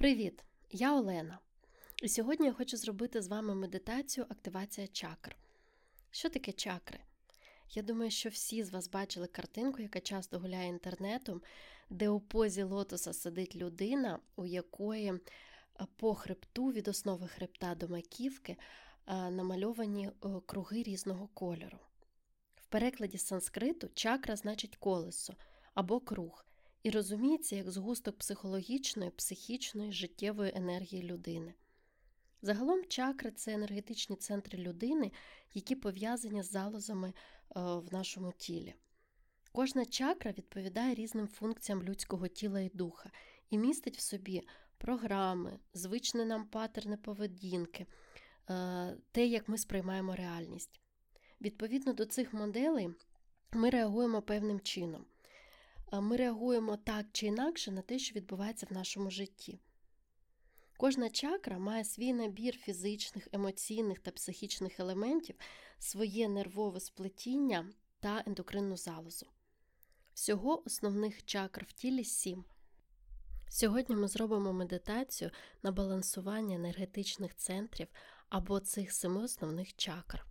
Привіт! Я Олена. І сьогодні я хочу зробити з вами медитацію активація чакр. Що таке чакри? Я думаю, що всі з вас бачили картинку, яка часто гуляє інтернетом, де у позі лотоса сидить людина, у якої е, по хребту від основи хребта до маківки е, намальовані е, круги різного кольору. В перекладі з санскриту чакра значить колесо або круг і розуміється як згусток психологічної, психічної, життєвої енергії людини. Загалом чакри це енергетичні центри людини, які пов'язані з залозами е, в нашому тілі. Кожна чакра відповідає різним функціям людського тіла і духа і містить в собі програми, звичні нам патерни поведінки, е, те, як ми сприймаємо реальність. Відповідно до цих моделей, ми реагуємо певним чином ми реагуємо так чи інакше на те, що відбувається в нашому житті. Кожна чакра має свій набір фізичних, емоційних та психічних елементів, своє нервове сплетіння та ендокринну залозу. Всього основних чакр в тілі сім. Сьогодні ми зробимо медитацію на балансування енергетичних центрів або цих семи основних чакр.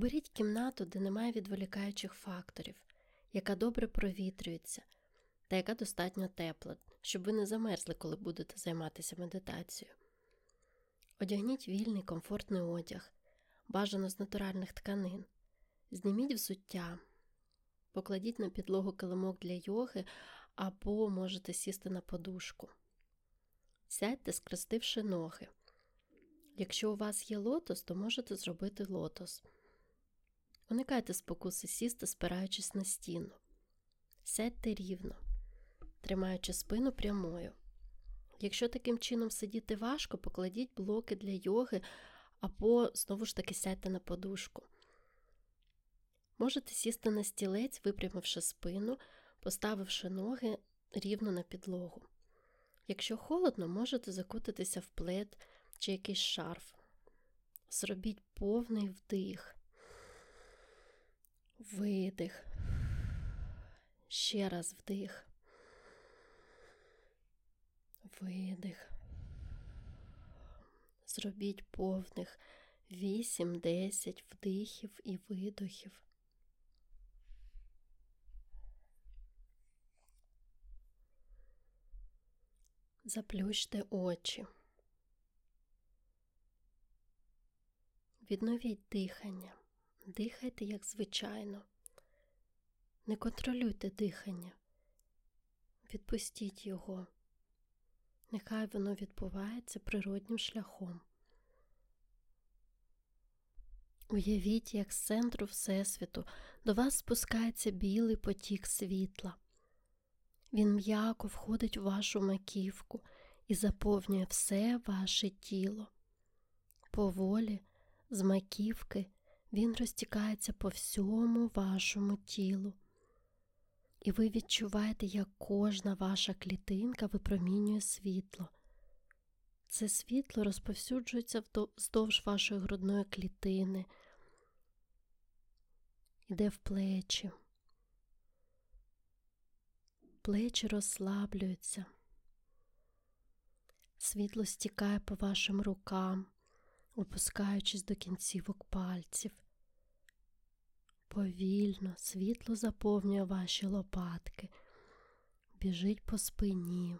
Оберіть кімнату, де немає відволікаючих факторів, яка добре провітрюється та яка достатньо тепла, щоб ви не замерзли, коли будете займатися медитацією. Одягніть вільний комфортний одяг, бажано з натуральних тканин, зніміть взуття, покладіть на підлогу килимок для йоги або можете сісти на подушку. Сядьте, скрестивши ноги. Якщо у вас є лотос, то можете зробити лотос. Уникайте спокуси сісти, спираючись на стіну. Сядьте рівно, тримаючи спину прямою. Якщо таким чином сидіти важко, покладіть блоки для йоги або, знову ж таки, сядьте на подушку. Можете сісти на стілець, випрямивши спину, поставивши ноги рівно на підлогу. Якщо холодно, можете закутатися в плед чи якийсь шарф. Зробіть повний вдих. Видих. Ще раз вдих. Видих. Зробіть повних 8-10 вдихів і видохів. Заплющте очі. Відновіть дихання. Дихайте, як звичайно. Не контролюйте дихання, відпустіть його. Нехай воно відбувається природнім шляхом. Уявіть, як з центру Всесвіту до вас спускається білий потік світла. Він м'яко входить у вашу маківку і заповнює все ваше тіло. Поволі, з маківки він розтікається по всьому вашому тілу. І ви відчуваєте, як кожна ваша клітинка випромінює світло. Це світло розповсюджується вздовж вашої грудної клітини, йде в плечі. Плечі розслаблюються, світло стікає по вашим рукам опускаючись до кінцівок пальців. Повільно світло заповнює ваші лопатки, біжить по спині.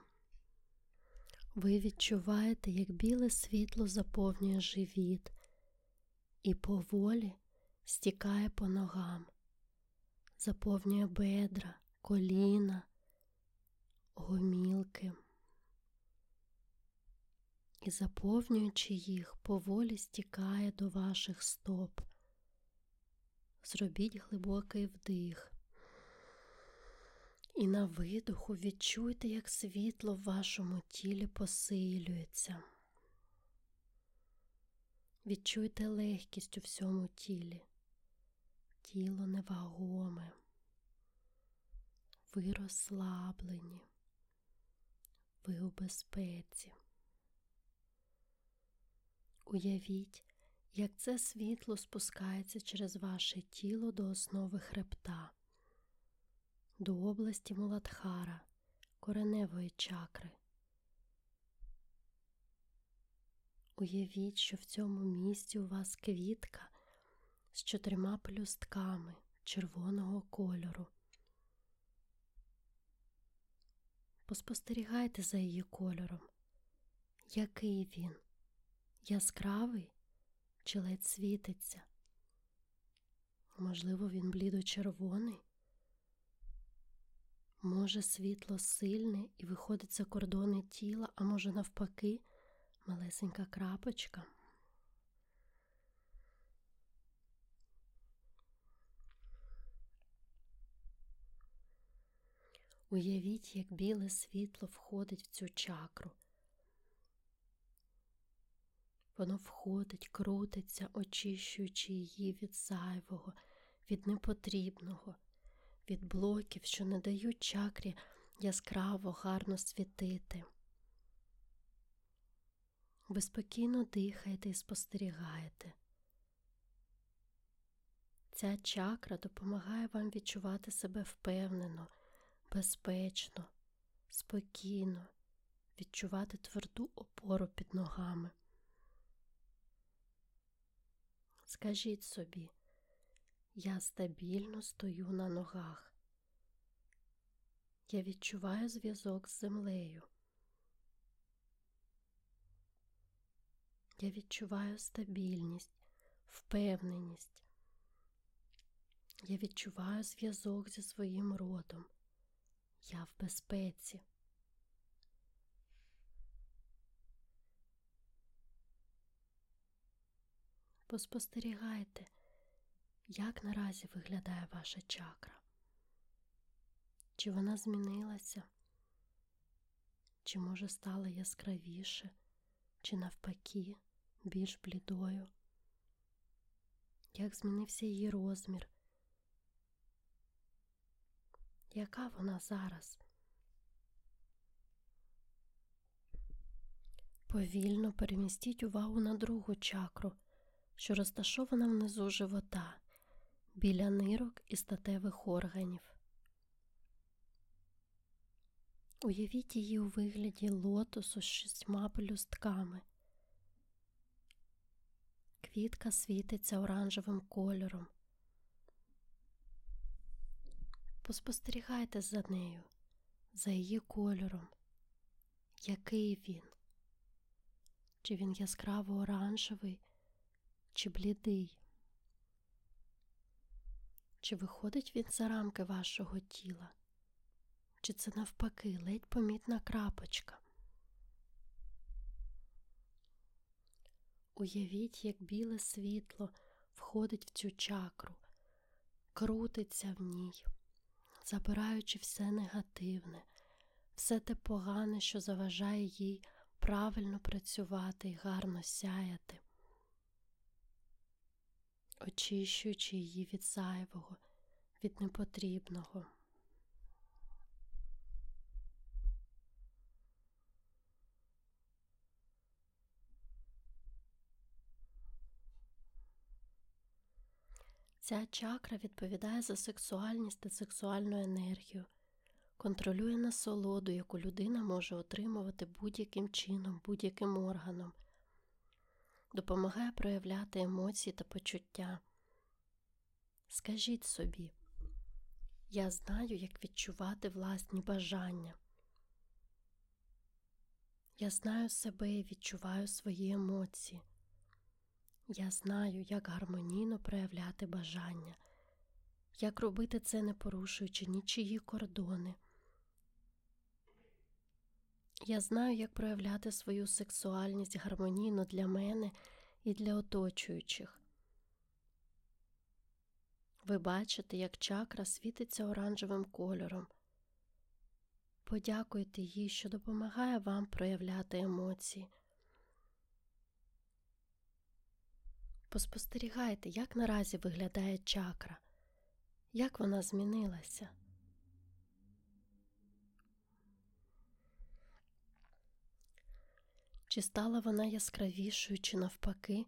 Ви відчуваєте, як біле світло заповнює живіт і поволі стікає по ногам, заповнює бедра, коліна, гомілки і, заповнюючи їх, поволі стікає до ваших стоп. Зробіть глибокий вдих. І на видоху відчуйте, як світло в вашому тілі посилюється. Відчуйте легкість у всьому тілі. Тіло невагоме. Ви розслаблені, ви у безпеці. Уявіть, як це світло спускається через ваше тіло до основи хребта, до області Муладхара, кореневої чакри. Уявіть, що в цьому місці у вас квітка з чотирма пелюстками червоного кольору. Поспостерігайте за її кольором. Який він? Яскравий чи ледь світиться? Можливо, він блідо-червоний? Може, світло сильне і виходить за кордони тіла, а може, навпаки, малесенька крапочка. Уявіть, як біле світло входить в цю чакру. Воно входить, крутиться, очищуючи її від зайвого, від непотрібного, від блоків, що не дають чакрі яскраво, гарно світити. Ви спокійно дихаєте і спостерігаєте. Ця чакра допомагає вам відчувати себе впевнено, безпечно, спокійно, відчувати тверду опору під ногами. Скажіть собі, я стабільно стою на ногах. Я відчуваю зв'язок з землею. Я відчуваю стабільність, впевненість. Я відчуваю зв'язок зі своїм родом. Я в безпеці. Поспостерігайте, як наразі виглядає ваша чакра. Чи вона змінилася? Чи може стала яскравіше, чи навпаки більш блідою? Як змінився її розмір? Яка вона зараз? Повільно перемістіть увагу на другу чакру, що розташована внизу живота, біля нирок і статевих органів. Уявіть її у вигляді лотосу з шістьма пелюстками. Квітка світиться оранжевим кольором. Поспостерігайте за нею, за її кольором. Який він? Чи він яскраво оранжевий, чи блідий? Чи виходить він за рамки вашого тіла? Чи це навпаки ледь помітна крапочка? Уявіть, як біле світло входить в цю чакру, крутиться в ній, забираючи все негативне, все те погане, що заважає їй правильно працювати і гарно сяяти, очищуючи її від зайвого, від непотрібного. Ця чакра відповідає за сексуальність та сексуальну енергію, контролює насолоду, яку людина може отримувати будь-яким чином, будь-яким органом, допомагає проявляти емоції та почуття. Скажіть собі, я знаю, як відчувати власні бажання. Я знаю себе і відчуваю свої емоції. Я знаю, як гармонійно проявляти бажання, як робити це, не порушуючи нічиї кордони. Я знаю, як проявляти свою сексуальність гармонійно для мене і для оточуючих. Ви бачите, як чакра світиться оранжевим кольором. Подякуйте їй, що допомагає вам проявляти емоції. Поспостерігайте, як наразі виглядає чакра, як вона змінилася. Чи стала вона яскравішою, чи навпаки,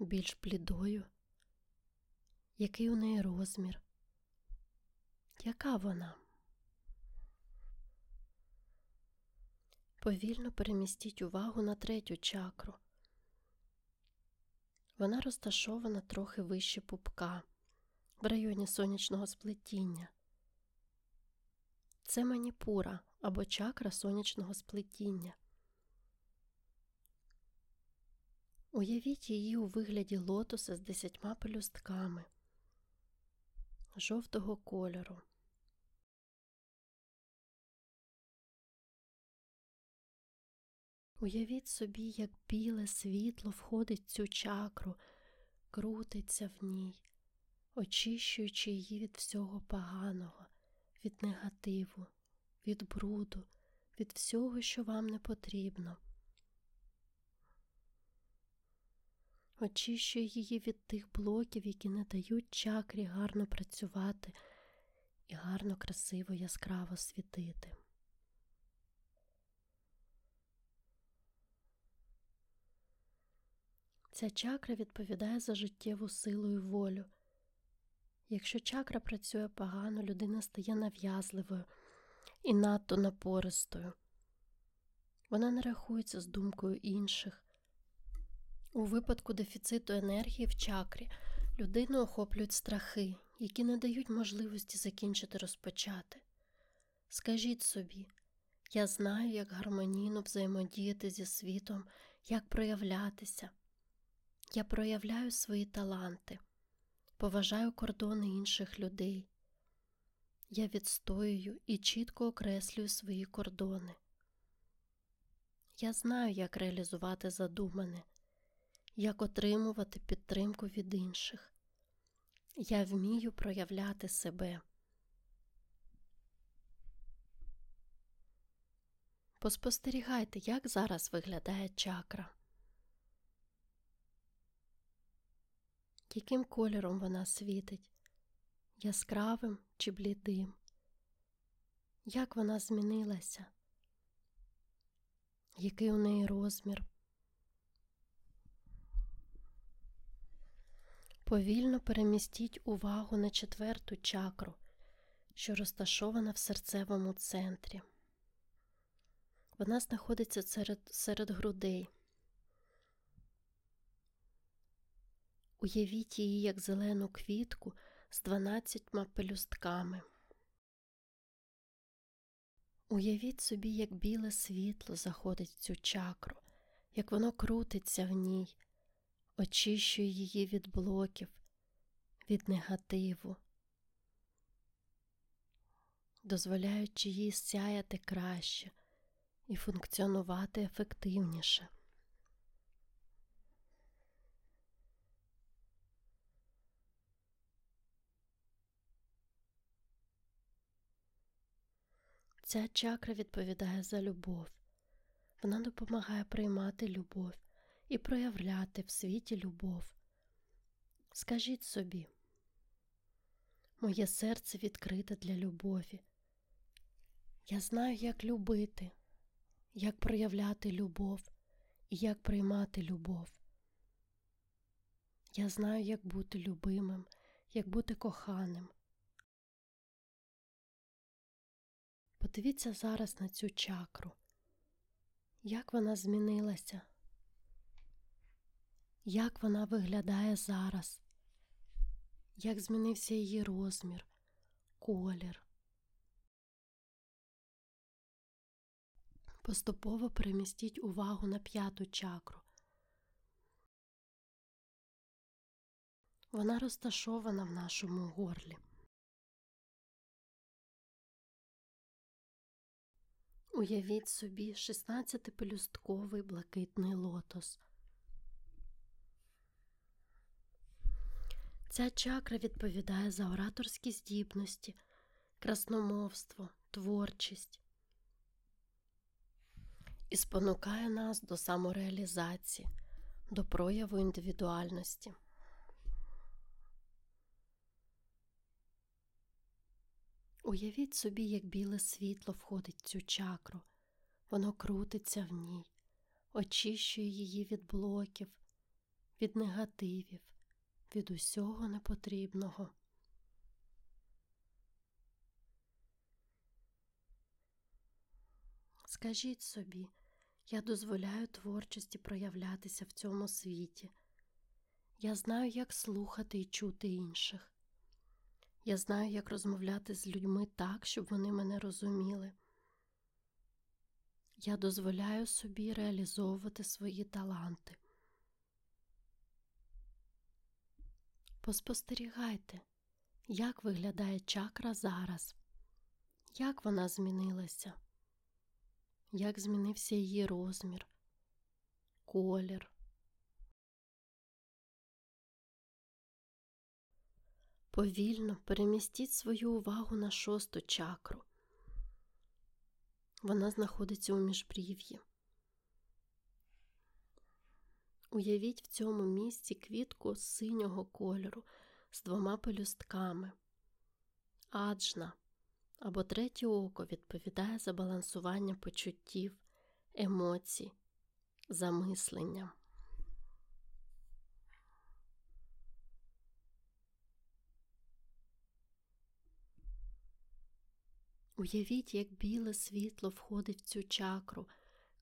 більш блідою? Який у неї розмір? Яка вона? Повільно перемістіть увагу на третю чакру. Вона розташована трохи вище пупка, в районі сонячного сплетіння. Це маніпура або чакра сонячного сплетіння. Уявіть її у вигляді лотоса з десятьма пелюстками жовтого кольору. Уявіть собі, як біле світло входить в цю чакру, крутиться в ній, очищуючи її від всього поганого, від негативу, від бруду, від всього, що вам не потрібно. Очищує її від тих блоків, які не дають чакрі гарно працювати і гарно, красиво, яскраво світити. Ця чакра відповідає за життєву силу і волю. Якщо чакра працює погано, людина стає нав'язливою і надто напористою. Вона не рахується з думкою інших. У випадку дефіциту енергії в чакрі людину охоплюють страхи, які не дають можливості закінчити розпочати. Скажіть собі, я знаю, як гармонійно взаємодіяти зі світом, як проявлятися. Я проявляю свої таланти, поважаю кордони інших людей. Я відстоюю і чітко окреслюю свої кордони. Я знаю, як реалізувати задумане, як отримувати підтримку від інших. Я вмію проявляти себе. Поспостерігайте, як зараз виглядає чакра. Яким кольором вона світить? Яскравим чи блідим? Як вона змінилася? Який у неї розмір? Повільно перемістіть увагу на четверту чакру, що розташована в серцевому центрі. Вона знаходиться серед, серед грудей. Уявіть її як зелену квітку з дванадцятьма пелюстками. Уявіть собі, як біле світло заходить в цю чакру, як воно крутиться в ній, очищує її від блоків, від негативу, дозволяючи їй сяяти краще і функціонувати ефективніше. Ця чакра відповідає за любов. Вона допомагає приймати любов і проявляти в світі любов. Скажіть собі, моє серце відкрите для любові. Я знаю, як любити, як проявляти любов і як приймати любов. Я знаю, як бути любимим, як бути коханим. Подивіться зараз на цю чакру. Як вона змінилася? Як вона виглядає зараз? Як змінився її розмір, колір? Поступово перемістіть увагу на п'яту чакру. Вона розташована в нашому горлі. Уявіть собі 16-пелюстковий блакитний лотос. Ця чакра відповідає за ораторські здібності, красномовство, творчість і спонукає нас до самореалізації, до прояву індивідуальності. Уявіть собі, як біле світло входить в цю чакру, воно крутиться в ній, очищує її від блоків, від негативів, від усього непотрібного. Скажіть собі, я дозволяю творчості проявлятися в цьому світі. Я знаю, як слухати і чути інших. Я знаю, як розмовляти з людьми так, щоб вони мене розуміли. Я дозволяю собі реалізовувати свої таланти. Поспостерігайте, як виглядає чакра зараз, як вона змінилася, як змінився її розмір, колір. Повільно перемістіть свою увагу на шосту чакру. Вона знаходиться у міжбрів'ї. Уявіть в цьому місці квітку синього кольору з двома пелюстками. Аджна або третє око відповідає за балансування почуттів, емоцій, замислення. Уявіть, як біле світло входить в цю чакру,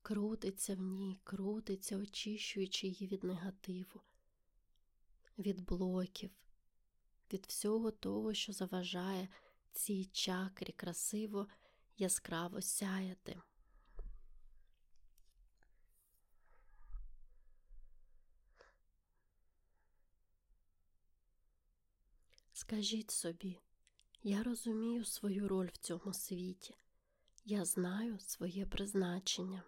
крутиться в ній, крутиться, очищуючи її від негативу, від блоків, від всього того, що заважає цій чакрі красиво, яскраво сяяти. Скажіть собі, я розумію свою роль в цьому світі. Я знаю своє призначення.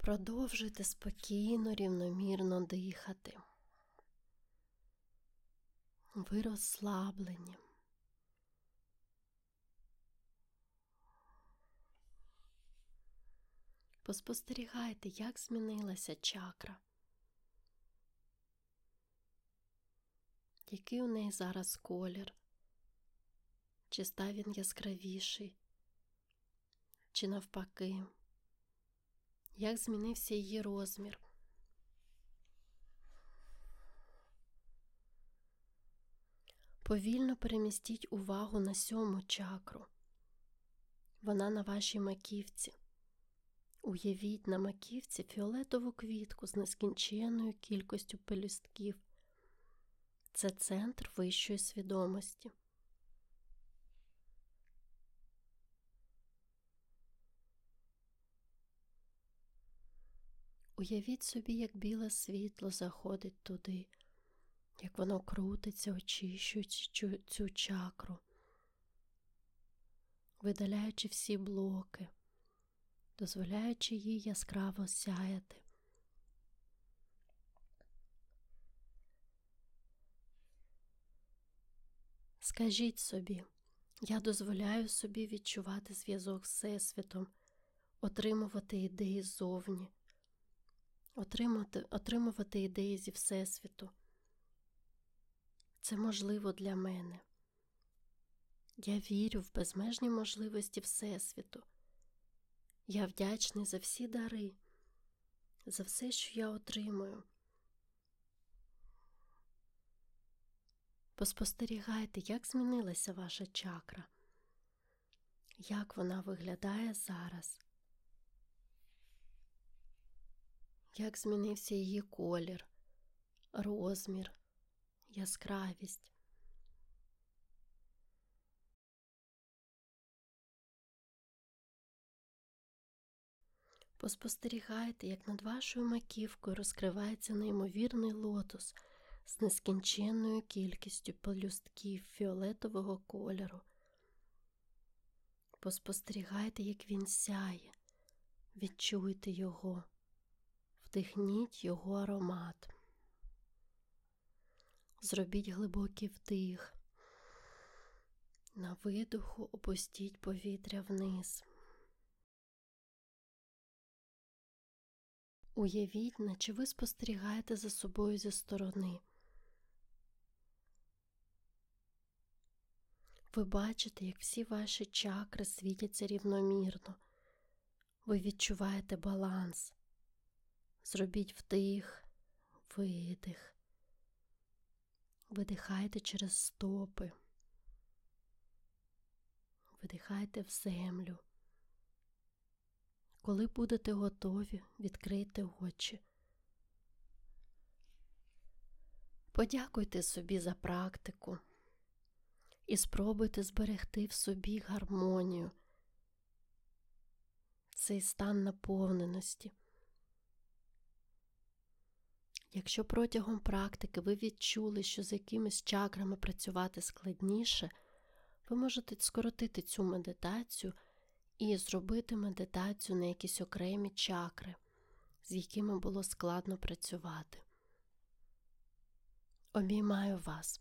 Продовжуйте спокійно, рівномірно дихати. Ви розслаблені. Поспостерігайте, як змінилася чакра. Який у неї зараз колір? Чи став він яскравіший? Чи навпаки? Як змінився її розмір? Повільно перемістіть увагу на сьому чакру. Вона на вашій маківці. Уявіть на маківці фіолетову квітку з нескінченною кількістю пелюстків. Це центр вищої свідомості. Уявіть собі, як біле світло заходить туди, як воно крутиться, очищуючи цю чакру, видаляючи всі блоки, дозволяючи їй яскраво сяяти. Скажіть собі, я дозволяю собі відчувати зв'язок з Всесвітом, отримувати ідеї ззовні, отримати, отримувати ідеї зі Всесвіту. Це можливо для мене. Я вірю в безмежні можливості Всесвіту. Я вдячний за всі дари, за все, що я отримую. Поспостерігайте, як змінилася ваша чакра, як вона виглядає зараз, як змінився її колір, розмір, яскравість. Поспостерігайте, як над вашою маківкою розкривається неймовірний лотос з нескінченною кількістю пелюстків фіолетового кольору. Поспостерігайте, як він сяє, відчуйте його, вдихніть його аромат. Зробіть глибокий вдих. На видоху опустіть повітря вниз. Уявіть, наче ви спостерігаєте за собою зі сторони. Ви бачите, як всі ваші чакри світяться рівномірно. Ви відчуваєте баланс. Зробіть вдих, видих. Видихайте через стопи. Видихайте в землю. Коли будете готові, відкрийте очі. Подякуйте собі за практику і спробуйте зберегти в собі гармонію, цей стан наповненості. Якщо протягом практики ви відчули, що з якимись чакрами працювати складніше, ви можете скоротити цю медитацію і зробити медитацію на якісь окремі чакри, з якими було складно працювати. Обіймаю вас.